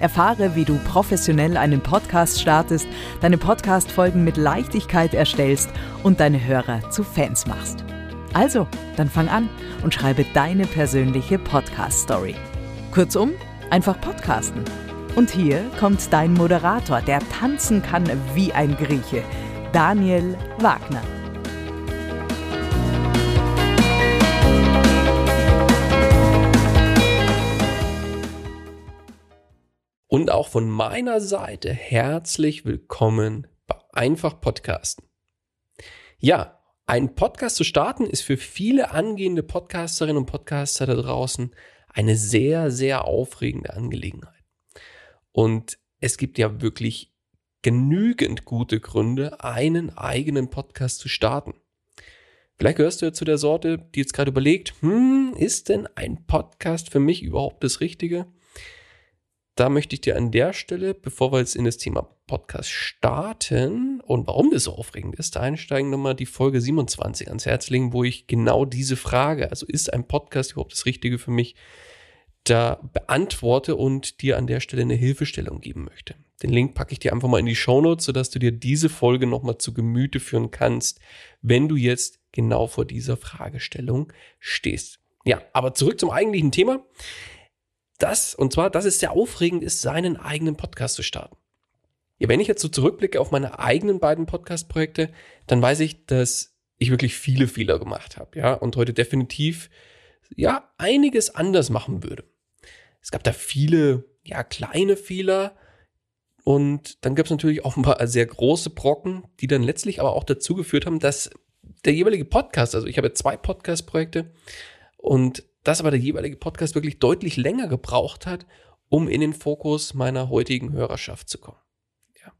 Erfahre, wie du professionell einen Podcast startest, deine Podcast-Folgen mit Leichtigkeit erstellst und deine Hörer zu Fans machst. Also, dann fang an und schreibe deine persönliche Podcast-Story. Kurzum, einfach podcasten. Und hier kommt dein Moderator, der tanzen kann wie ein Grieche, Daniel Wagner. Und auch von meiner Seite herzlich willkommen bei Einfach Podcasten. Ja, ein Podcast zu starten ist für viele angehende Podcasterinnen und Podcaster da draußen eine sehr, sehr aufregende Angelegenheit. Und es gibt ja wirklich genügend gute Gründe, einen eigenen Podcast zu starten. Vielleicht gehörst du ja zu der Sorte, die jetzt gerade überlegt, hm, ist denn ein Podcast für mich überhaupt das Richtige? Da möchte ich dir an der Stelle, bevor wir jetzt in das Thema Podcast starten und warum das so aufregend ist, da einsteigen nochmal die Folge 27 ans Herz legen, wo ich genau diese Frage, also ist ein Podcast überhaupt das Richtige für mich, da beantworte und dir an der Stelle eine Hilfestellung geben möchte. Den Link packe ich dir einfach mal in die Shownotes, sodass du dir diese Folge nochmal zu Gemüte führen kannst, wenn du jetzt genau vor dieser Fragestellung stehst. Ja, aber zurück zum eigentlichen Thema das, und zwar, dass es sehr aufregend ist, seinen eigenen Podcast zu starten. Ja, wenn ich jetzt so zurückblicke auf meine eigenen beiden Podcast-Projekte, dann weiß ich, dass ich wirklich viele Fehler gemacht habe, ja, und heute definitiv, ja, einiges anders machen würde. Es gab da viele, ja, kleine Fehler und dann gab es natürlich auch ein paar sehr große Brocken, die dann letztlich aber auch dazu geführt haben, dass der jeweilige Podcast, also ich habe zwei Podcast-Projekte und dass aber der jeweilige Podcast wirklich deutlich länger gebraucht hat, um in den Fokus meiner heutigen Hörerschaft zu kommen. Ja.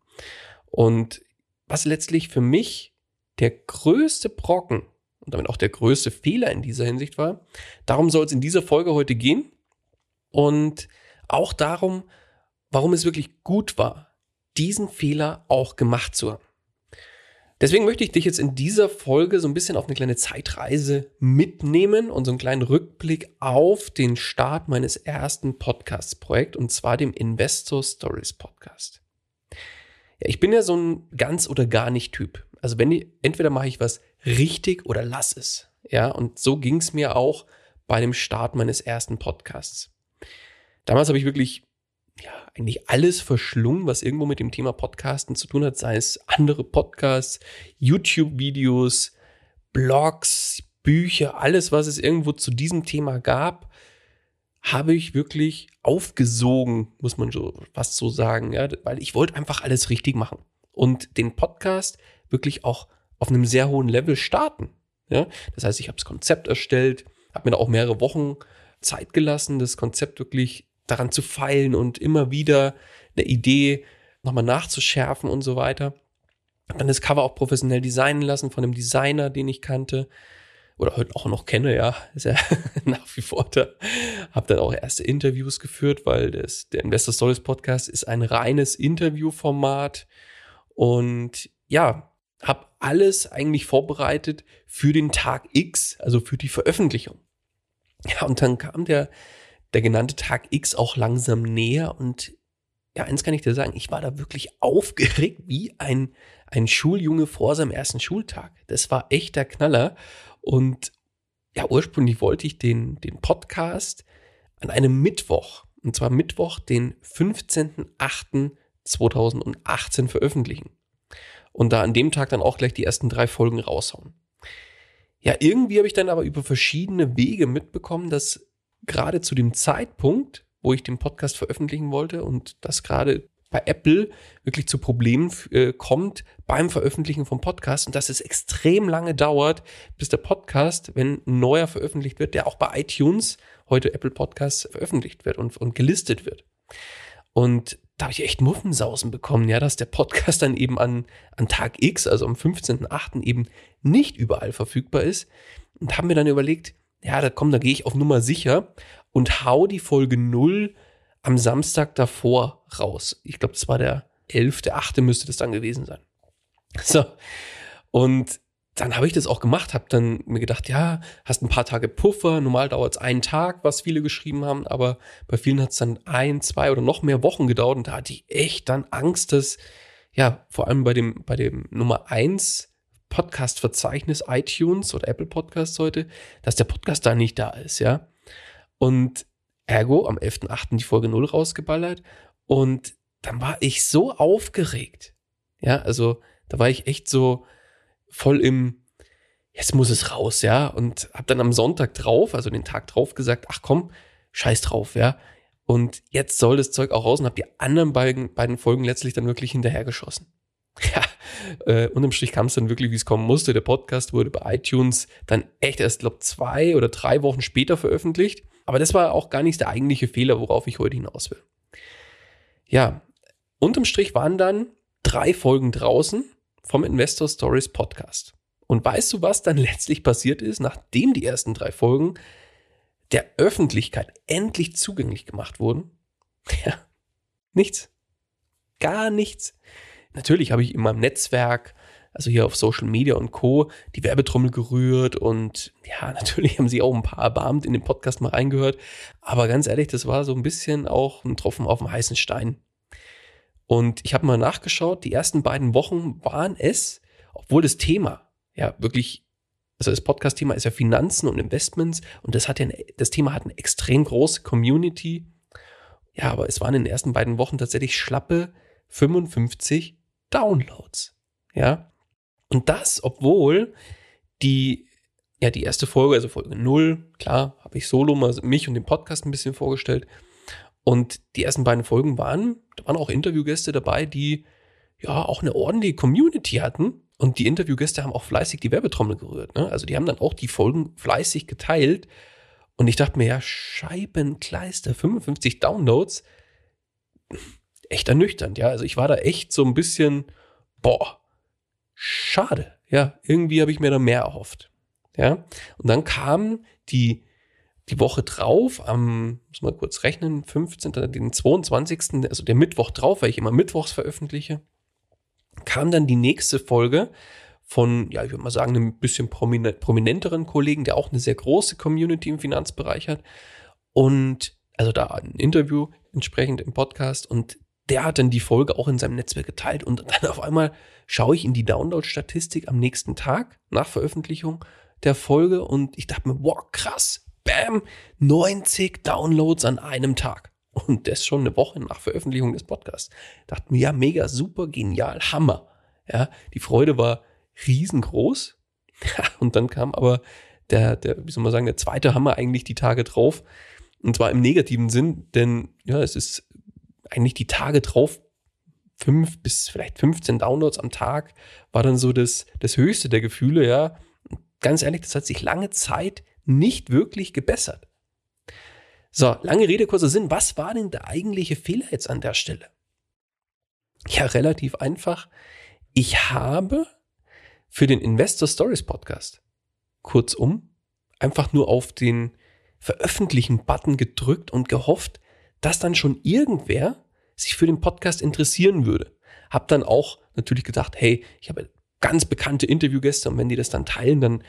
Und was letztlich für mich der größte Brocken und damit auch der größte Fehler in dieser Hinsicht war, darum soll es in dieser Folge heute gehen und auch darum, warum es wirklich gut war, diesen Fehler auch gemacht zu haben. Deswegen möchte ich dich jetzt in dieser Folge so ein bisschen auf eine kleine Zeitreise mitnehmen und so einen kleinen Rückblick auf den Start meines ersten Podcast-Projekt und zwar dem Investor Stories Podcast. Ja, ich bin ja so ein ganz oder gar nicht Typ. Also wenn ich, entweder mache ich was richtig oder lass es. Ja, und so ging es mir auch bei dem Start meines ersten Podcasts. Damals habe ich wirklich ja, eigentlich alles verschlungen, was irgendwo mit dem Thema Podcasten zu tun hat, sei es andere Podcasts, YouTube-Videos, Blogs, Bücher, alles, was es irgendwo zu diesem Thema gab, habe ich wirklich aufgesogen, muss man so fast so sagen, ja, weil ich wollte einfach alles richtig machen und den Podcast wirklich auch auf einem sehr hohen Level starten. Ja, das heißt, ich habe das Konzept erstellt, habe mir da auch mehrere Wochen Zeit gelassen, das Konzept wirklich daran zu feilen und immer wieder eine Idee nochmal nachzuschärfen und so weiter. Hab dann das Cover auch professionell designen lassen von einem Designer, den ich kannte oder heute auch noch kenne, ja, ist ja nach wie vor da. Hab dann auch erste Interviews geführt, weil das, der Investor Stories Podcast ist ein reines Interviewformat und ja, habe alles eigentlich vorbereitet für den Tag X, also für die Veröffentlichung. Ja, und dann kam der, der genannte Tag X auch langsam näher und ja, eins kann ich dir sagen, ich war da wirklich aufgeregt wie ein, ein Schuljunge vor seinem ersten Schultag. Das war echt der Knaller. Und ja, ursprünglich wollte ich den, den Podcast an einem Mittwoch, und zwar Mittwoch, den 15.08.2018 veröffentlichen. Und da an dem Tag dann auch gleich die ersten drei Folgen raushauen. Ja, irgendwie habe ich dann aber über verschiedene Wege mitbekommen, dass gerade zu dem Zeitpunkt, wo ich den Podcast veröffentlichen wollte und das gerade bei Apple wirklich zu Problemen äh, kommt beim Veröffentlichen vom Podcast und dass es extrem lange dauert, bis der Podcast, wenn ein neuer veröffentlicht wird, der auch bei iTunes, heute Apple Podcasts, veröffentlicht wird und, und gelistet wird. Und da habe ich echt Muffensausen bekommen, ja, dass der Podcast dann eben an, an Tag X, also am 15.8. eben nicht überall verfügbar ist. Und haben mir dann überlegt, ja, da komm, da gehe ich auf Nummer sicher und hau die Folge 0 am Samstag davor raus. Ich glaube, das war der 11.8. müsste das dann gewesen sein. So. Und dann habe ich das auch gemacht, habe dann mir gedacht, ja, hast ein paar Tage Puffer, normal dauert es einen Tag, was viele geschrieben haben, aber bei vielen hat es dann ein, zwei oder noch mehr Wochen gedauert und da hatte ich echt dann Angst, dass, ja, vor allem bei dem, bei dem Nummer 1 Podcast-Verzeichnis iTunes oder Apple Podcasts heute, dass der Podcast da nicht da ist, ja. Und ergo am 11.8. die Folge 0 rausgeballert und dann war ich so aufgeregt. Ja, also da war ich echt so voll im, jetzt muss es raus, ja. Und hab dann am Sonntag drauf, also den Tag drauf gesagt, ach komm, scheiß drauf, ja. Und jetzt soll das Zeug auch raus und hab die anderen beiden, beiden Folgen letztlich dann wirklich hinterhergeschossen. Ja, äh, unterm Strich kam es dann wirklich, wie es kommen musste. Der Podcast wurde bei iTunes dann echt erst, glaube zwei oder drei Wochen später veröffentlicht. Aber das war auch gar nicht der eigentliche Fehler, worauf ich heute hinaus will. Ja, unterm Strich waren dann drei Folgen draußen vom Investor Stories Podcast. Und weißt du, was dann letztlich passiert ist, nachdem die ersten drei Folgen der Öffentlichkeit endlich zugänglich gemacht wurden? Ja, nichts. Gar nichts. Natürlich habe ich in meinem Netzwerk, also hier auf Social Media und Co., die Werbetrommel gerührt und ja, natürlich haben sie auch ein paar erbarmt in den Podcast mal reingehört. Aber ganz ehrlich, das war so ein bisschen auch ein Tropfen auf dem heißen Stein. Und ich habe mal nachgeschaut, die ersten beiden Wochen waren es, obwohl das Thema ja wirklich, also das Podcast-Thema ist ja Finanzen und Investments und das hat ja, das Thema hat eine extrem große Community. Ja, aber es waren in den ersten beiden Wochen tatsächlich schlappe 55 Downloads. Ja. Und das, obwohl die, ja, die erste Folge, also Folge 0, klar, habe ich solo mal mich und den Podcast ein bisschen vorgestellt. Und die ersten beiden Folgen waren, da waren auch Interviewgäste dabei, die ja auch eine ordentliche Community hatten. Und die Interviewgäste haben auch fleißig die Werbetrommel gerührt. Ne? Also die haben dann auch die Folgen fleißig geteilt. Und ich dachte mir, ja, Scheibenkleister, 55 Downloads, echt ernüchternd, ja. Also ich war da echt so ein bisschen, boah, schade. Ja, irgendwie habe ich mir da mehr erhofft. Ja. Und dann kam die, die Woche drauf, am, muss mal kurz rechnen, 15., den 22., also der Mittwoch drauf, weil ich immer mittwochs veröffentliche, kam dann die nächste Folge von, ja, ich würde mal sagen, einem bisschen prominenteren Kollegen, der auch eine sehr große Community im Finanzbereich hat. Und also da ein Interview entsprechend im Podcast und der hat dann die Folge auch in seinem Netzwerk geteilt und dann auf einmal schaue ich in die Download-Statistik am nächsten Tag nach Veröffentlichung der Folge und ich dachte mir, wow, krass, bam, 90 Downloads an einem Tag. Und das schon eine Woche nach Veröffentlichung des Podcasts. Dachte mir, ja, mega, super, genial, Hammer. Ja, die Freude war riesengroß. Und dann kam aber der, der, wie soll man sagen, der zweite Hammer eigentlich die Tage drauf. Und zwar im negativen Sinn, denn ja, es ist eigentlich die Tage drauf fünf bis vielleicht 15 Downloads am Tag war dann so das, das höchste der Gefühle, ja. Ganz ehrlich, das hat sich lange Zeit nicht wirklich gebessert. So, lange Rede, kurzer Sinn. Was war denn der eigentliche Fehler jetzt an der Stelle? Ja, relativ einfach. Ich habe für den Investor Stories Podcast kurzum einfach nur auf den veröffentlichen Button gedrückt und gehofft, dass dann schon irgendwer sich für den Podcast interessieren würde. Hab dann auch natürlich gedacht, hey, ich habe ganz bekannte Interviewgäste und wenn die das dann teilen, dann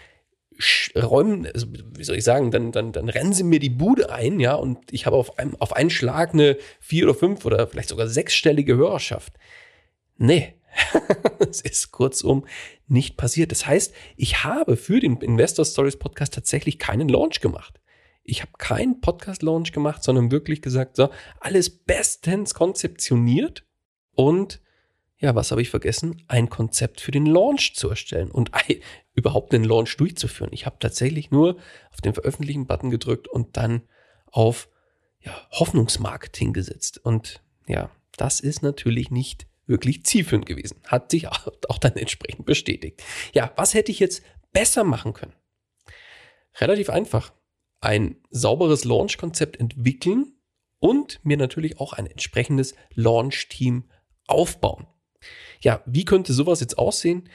räumen, also wie soll ich sagen, dann, dann, dann rennen sie mir die Bude ein, ja, und ich habe auf, einem, auf einen Schlag eine vier oder fünf oder vielleicht sogar sechsstellige Hörerschaft. Nee, es ist kurzum nicht passiert. Das heißt, ich habe für den Investor Stories Podcast tatsächlich keinen Launch gemacht. Ich habe keinen Podcast-Launch gemacht, sondern wirklich gesagt, so, alles bestens konzeptioniert und ja, was habe ich vergessen? Ein Konzept für den Launch zu erstellen und überhaupt den Launch durchzuführen. Ich habe tatsächlich nur auf den Veröffentlichen-Button gedrückt und dann auf ja, Hoffnungsmarketing gesetzt. Und ja, das ist natürlich nicht wirklich zielführend gewesen. Hat sich auch dann entsprechend bestätigt. Ja, was hätte ich jetzt besser machen können? Relativ einfach. Ein sauberes Launch-Konzept entwickeln und mir natürlich auch ein entsprechendes Launch-Team aufbauen. Ja, wie könnte sowas jetzt aussehen?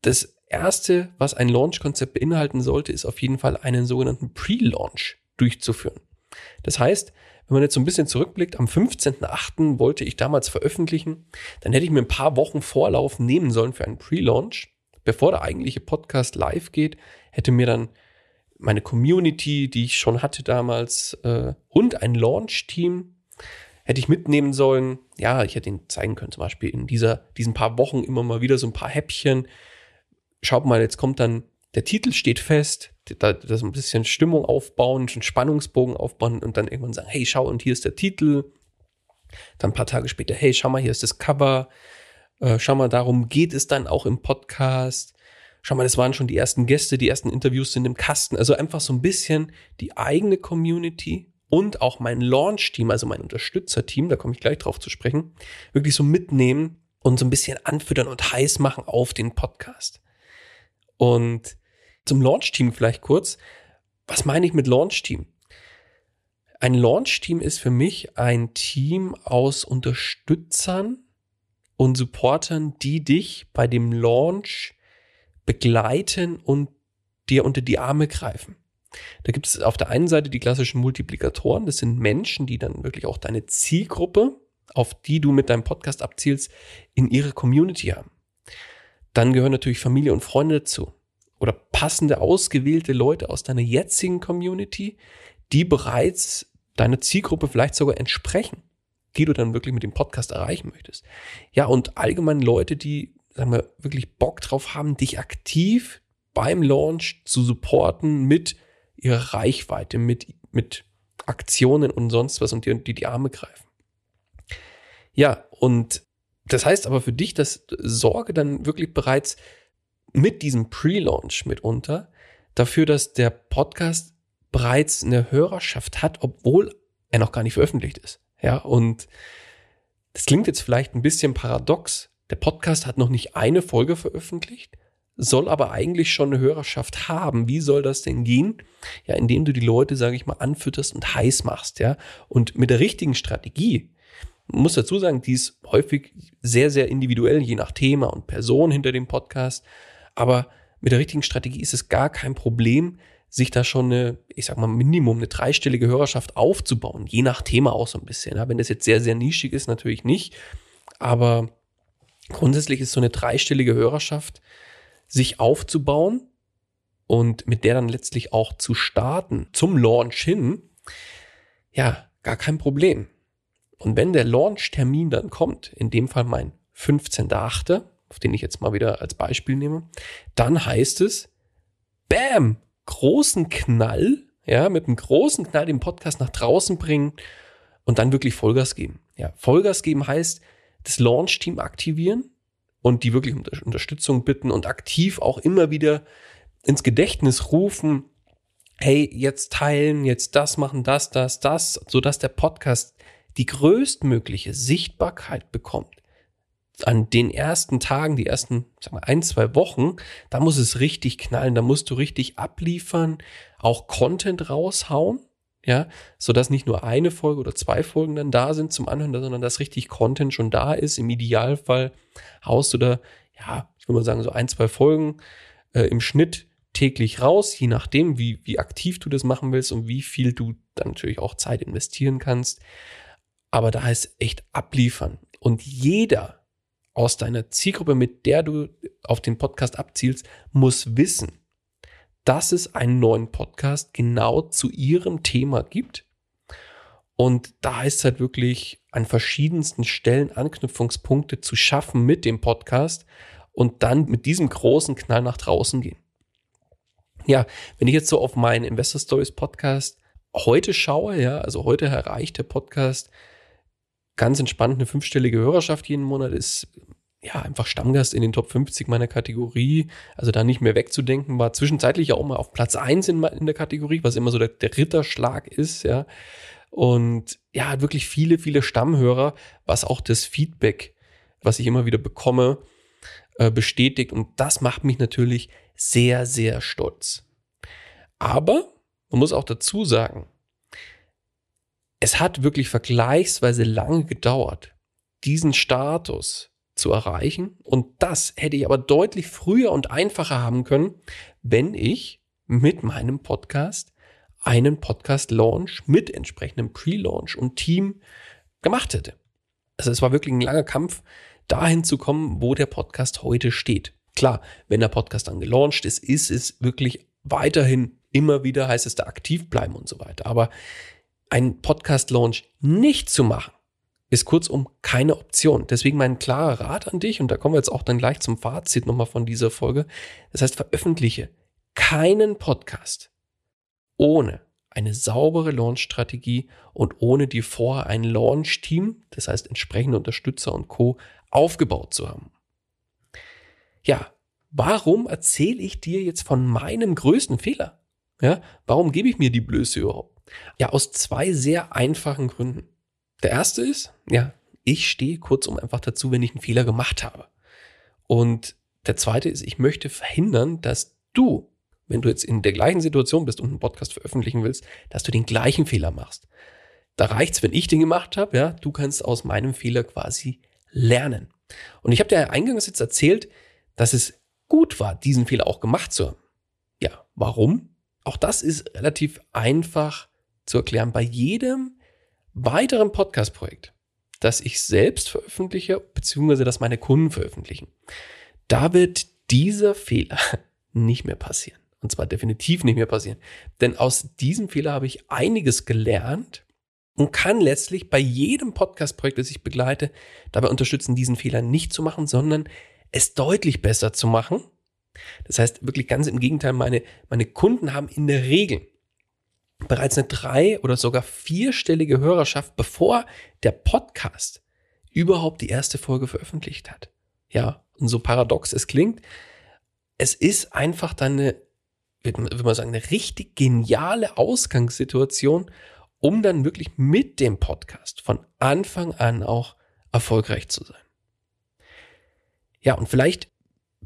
Das erste, was ein Launch-Konzept beinhalten sollte, ist auf jeden Fall einen sogenannten Pre-Launch durchzuführen. Das heißt, wenn man jetzt so ein bisschen zurückblickt, am 15.08. wollte ich damals veröffentlichen, dann hätte ich mir ein paar Wochen Vorlauf nehmen sollen für einen Pre-Launch. Bevor der eigentliche Podcast live geht, hätte mir dann meine Community, die ich schon hatte damals, äh, und ein Launch-Team hätte ich mitnehmen sollen. Ja, ich hätte ihnen zeigen können, zum Beispiel in dieser, diesen paar Wochen immer mal wieder so ein paar Häppchen. Schaut mal, jetzt kommt dann, der Titel steht fest, da, das ein bisschen Stimmung aufbauen, einen Spannungsbogen aufbauen und dann irgendwann sagen, hey, schau, und hier ist der Titel. Dann ein paar Tage später, hey, schau mal, hier ist das Cover. Äh, schau mal, darum geht es dann auch im Podcast. Schau mal, das waren schon die ersten Gäste, die ersten Interviews sind im Kasten. Also einfach so ein bisschen die eigene Community und auch mein Launch-Team, also mein Unterstützerteam, da komme ich gleich drauf zu sprechen, wirklich so mitnehmen und so ein bisschen anfüttern und heiß machen auf den Podcast. Und zum Launch-Team vielleicht kurz. Was meine ich mit Launch-Team? Ein Launch-Team ist für mich ein Team aus Unterstützern und Supportern, die dich bei dem Launch begleiten und dir unter die Arme greifen. Da gibt es auf der einen Seite die klassischen Multiplikatoren. Das sind Menschen, die dann wirklich auch deine Zielgruppe, auf die du mit deinem Podcast abzielst, in ihre Community haben. Dann gehören natürlich Familie und Freunde dazu. Oder passende, ausgewählte Leute aus deiner jetzigen Community, die bereits deiner Zielgruppe vielleicht sogar entsprechen, die du dann wirklich mit dem Podcast erreichen möchtest. Ja, und allgemein Leute, die, sagen wir, wirklich Bock drauf haben, dich aktiv beim Launch zu supporten mit ihre Reichweite mit, mit Aktionen und sonst was und die, die die Arme greifen. Ja, und das heißt aber für dich, dass Sorge dann wirklich bereits mit diesem Pre-Launch mitunter dafür, dass der Podcast bereits eine Hörerschaft hat, obwohl er noch gar nicht veröffentlicht ist. Ja, und das klingt jetzt vielleicht ein bisschen paradox. Der Podcast hat noch nicht eine Folge veröffentlicht, soll aber eigentlich schon eine Hörerschaft haben. Wie soll das denn gehen? Ja, indem du die Leute, sage ich mal, anfütterst und heiß machst, ja. Und mit der richtigen Strategie, muss dazu sagen, die ist häufig sehr, sehr individuell, je nach Thema und Person hinter dem Podcast. Aber mit der richtigen Strategie ist es gar kein Problem, sich da schon eine, ich sag mal, Minimum eine dreistellige Hörerschaft aufzubauen. Je nach Thema auch so ein bisschen. Ja. Wenn das jetzt sehr, sehr nischig ist, natürlich nicht. Aber grundsätzlich ist so eine dreistellige Hörerschaft sich aufzubauen und mit der dann letztlich auch zu starten zum Launch hin, ja, gar kein Problem. Und wenn der Launch-Termin dann kommt, in dem Fall mein 15.8., auf den ich jetzt mal wieder als Beispiel nehme, dann heißt es, bam, großen Knall, ja, mit einem großen Knall den Podcast nach draußen bringen und dann wirklich Vollgas geben. Ja, Vollgas geben heißt, das Launch-Team aktivieren, und die wirklich um Unterstützung bitten und aktiv auch immer wieder ins Gedächtnis rufen, hey, jetzt teilen, jetzt das machen, das, das, das, sodass der Podcast die größtmögliche Sichtbarkeit bekommt. An den ersten Tagen, die ersten, sag mal, ein, zwei Wochen, da muss es richtig knallen, da musst du richtig abliefern, auch Content raushauen, ja, so dass nicht nur eine Folge oder zwei Folgen dann da sind zum Anhören, sondern dass richtig Content schon da ist. Im Idealfall haust du da, ja, ich würde mal sagen, so ein, zwei Folgen äh, im Schnitt täglich raus, je nachdem, wie, wie aktiv du das machen willst und wie viel du dann natürlich auch Zeit investieren kannst. Aber da heißt echt abliefern. Und jeder aus deiner Zielgruppe, mit der du auf den Podcast abzielst, muss wissen, dass es einen neuen Podcast genau zu ihrem Thema gibt. Und da ist halt wirklich an verschiedensten Stellen Anknüpfungspunkte zu schaffen mit dem Podcast und dann mit diesem großen Knall nach draußen gehen. Ja, wenn ich jetzt so auf meinen Investor Stories Podcast heute schaue, ja, also heute erreicht der Podcast ganz entspannt eine fünfstellige Hörerschaft jeden Monat, ist ja einfach Stammgast in den Top 50 meiner Kategorie, also da nicht mehr wegzudenken, war zwischenzeitlich auch mal auf Platz eins in, in der Kategorie, was immer so der, der Ritterschlag ist, ja. Und ja, hat wirklich viele, viele Stammhörer, was auch das Feedback, was ich immer wieder bekomme, äh, bestätigt. Und das macht mich natürlich sehr, sehr stolz. Aber man muss auch dazu sagen, es hat wirklich vergleichsweise lange gedauert, diesen Status zu erreichen. Und das hätte ich aber deutlich früher und einfacher haben können, wenn ich mit meinem Podcast einen Podcast-Launch mit entsprechendem Pre-Launch und Team gemacht hätte. Also es war wirklich ein langer Kampf, dahin zu kommen, wo der Podcast heute steht. Klar, wenn der Podcast dann gelauncht ist, ist es wirklich weiterhin immer wieder heißt es da aktiv bleiben und so weiter. Aber ein Podcast-Launch nicht zu machen, ist kurzum keine Option. Deswegen mein klarer Rat an dich, und da kommen wir jetzt auch dann gleich zum Fazit nochmal von dieser Folge. Das heißt, veröffentliche keinen Podcast ohne eine saubere Launch-Strategie und ohne dir vorher ein Launch-Team, das heißt entsprechende Unterstützer und Co. aufgebaut zu haben. Ja, warum erzähle ich dir jetzt von meinem größten Fehler? Ja, warum gebe ich mir die Blöße überhaupt? Ja, aus zwei sehr einfachen Gründen. Der erste ist, ja, ich stehe kurzum einfach dazu, wenn ich einen Fehler gemacht habe. Und der zweite ist, ich möchte verhindern, dass du, wenn du jetzt in der gleichen Situation bist und einen Podcast veröffentlichen willst, dass du den gleichen Fehler machst. Da reicht's, wenn ich den gemacht habe, ja, du kannst aus meinem Fehler quasi lernen. Und ich habe dir eingangs jetzt erzählt, dass es gut war, diesen Fehler auch gemacht zu haben. Ja, warum? Auch das ist relativ einfach zu erklären. Bei jedem weiteren Podcast-Projekt, das ich selbst veröffentliche, beziehungsweise das meine Kunden veröffentlichen, da wird dieser Fehler nicht mehr passieren. Und zwar definitiv nicht mehr passieren. Denn aus diesem Fehler habe ich einiges gelernt und kann letztlich bei jedem Podcast-Projekt, das ich begleite, dabei unterstützen, diesen Fehler nicht zu machen, sondern es deutlich besser zu machen das heißt, wirklich ganz im Gegenteil, meine, meine Kunden haben in der Regel bereits eine drei- oder sogar vierstellige Hörerschaft, bevor der Podcast überhaupt die erste Folge veröffentlicht hat. Ja, und so paradox es klingt, es ist einfach dann eine, würde man sagen, eine richtig geniale Ausgangssituation, um dann wirklich mit dem Podcast von Anfang an auch erfolgreich zu sein. Ja, und vielleicht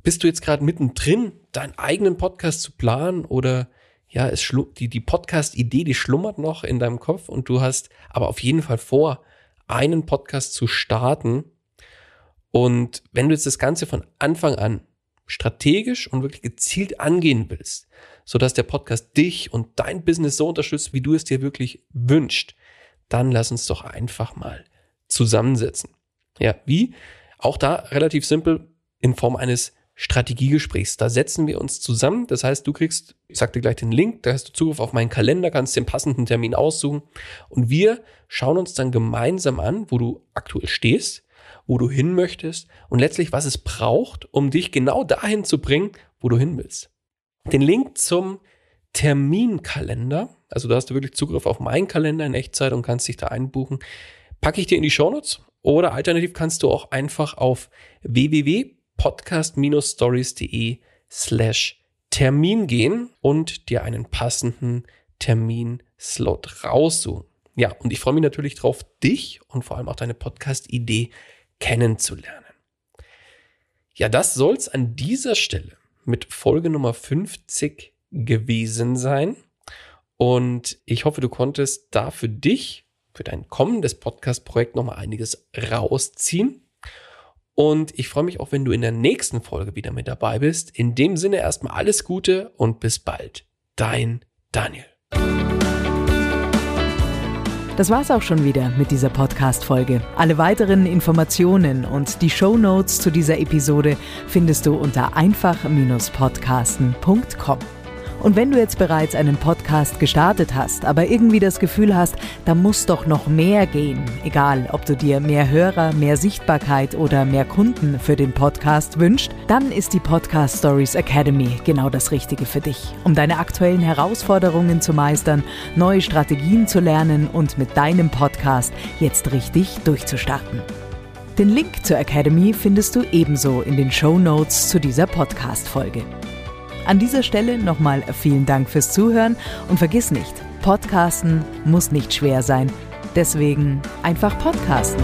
bist du jetzt gerade mittendrin, deinen eigenen Podcast zu planen oder ja, es die, die Podcast-Idee, die schlummert noch in deinem Kopf und du hast aber auf jeden Fall vor, einen Podcast zu starten. Und wenn du jetzt das Ganze von Anfang an strategisch und wirklich gezielt angehen willst, sodass der Podcast dich und dein Business so unterstützt, wie du es dir wirklich wünscht, dann lass uns doch einfach mal zusammensetzen. Ja, wie? Auch da relativ simpel in Form eines Strategiegesprächs. Da setzen wir uns zusammen. Das heißt, du kriegst, ich sag dir gleich den Link, da hast du Zugriff auf meinen Kalender, kannst den passenden Termin aussuchen. Und wir schauen uns dann gemeinsam an, wo du aktuell stehst, wo du hin möchtest und letztlich, was es braucht, um dich genau dahin zu bringen, wo du hin willst. Den Link zum Terminkalender, also da hast du wirklich Zugriff auf meinen Kalender in Echtzeit und kannst dich da einbuchen, packe ich dir in die Shownotes. Oder alternativ kannst du auch einfach auf www podcast-stories.de slash Termin gehen und dir einen passenden Terminslot raussuchen. Ja, und ich freue mich natürlich darauf, dich und vor allem auch deine Podcast-Idee kennenzulernen. Ja, das soll es an dieser Stelle mit Folge Nummer 50 gewesen sein. Und ich hoffe, du konntest da für dich, für dein kommendes Podcast-Projekt nochmal einiges rausziehen. Und ich freue mich auch, wenn du in der nächsten Folge wieder mit dabei bist. In dem Sinne erstmal alles Gute und bis bald. Dein Daniel. Das war's auch schon wieder mit dieser Podcast-Folge. Alle weiteren Informationen und die Show Notes zu dieser Episode findest du unter einfach-podcasten.com. Und wenn du jetzt bereits einen Podcast gestartet hast, aber irgendwie das Gefühl hast, da muss doch noch mehr gehen, egal ob du dir mehr Hörer, mehr Sichtbarkeit oder mehr Kunden für den Podcast wünscht, dann ist die Podcast Stories Academy genau das Richtige für dich, um deine aktuellen Herausforderungen zu meistern, neue Strategien zu lernen und mit deinem Podcast jetzt richtig durchzustarten. Den Link zur Academy findest du ebenso in den Show Notes zu dieser Podcast-Folge. An dieser Stelle nochmal vielen Dank fürs Zuhören und vergiss nicht, Podcasten muss nicht schwer sein. Deswegen einfach Podcasten.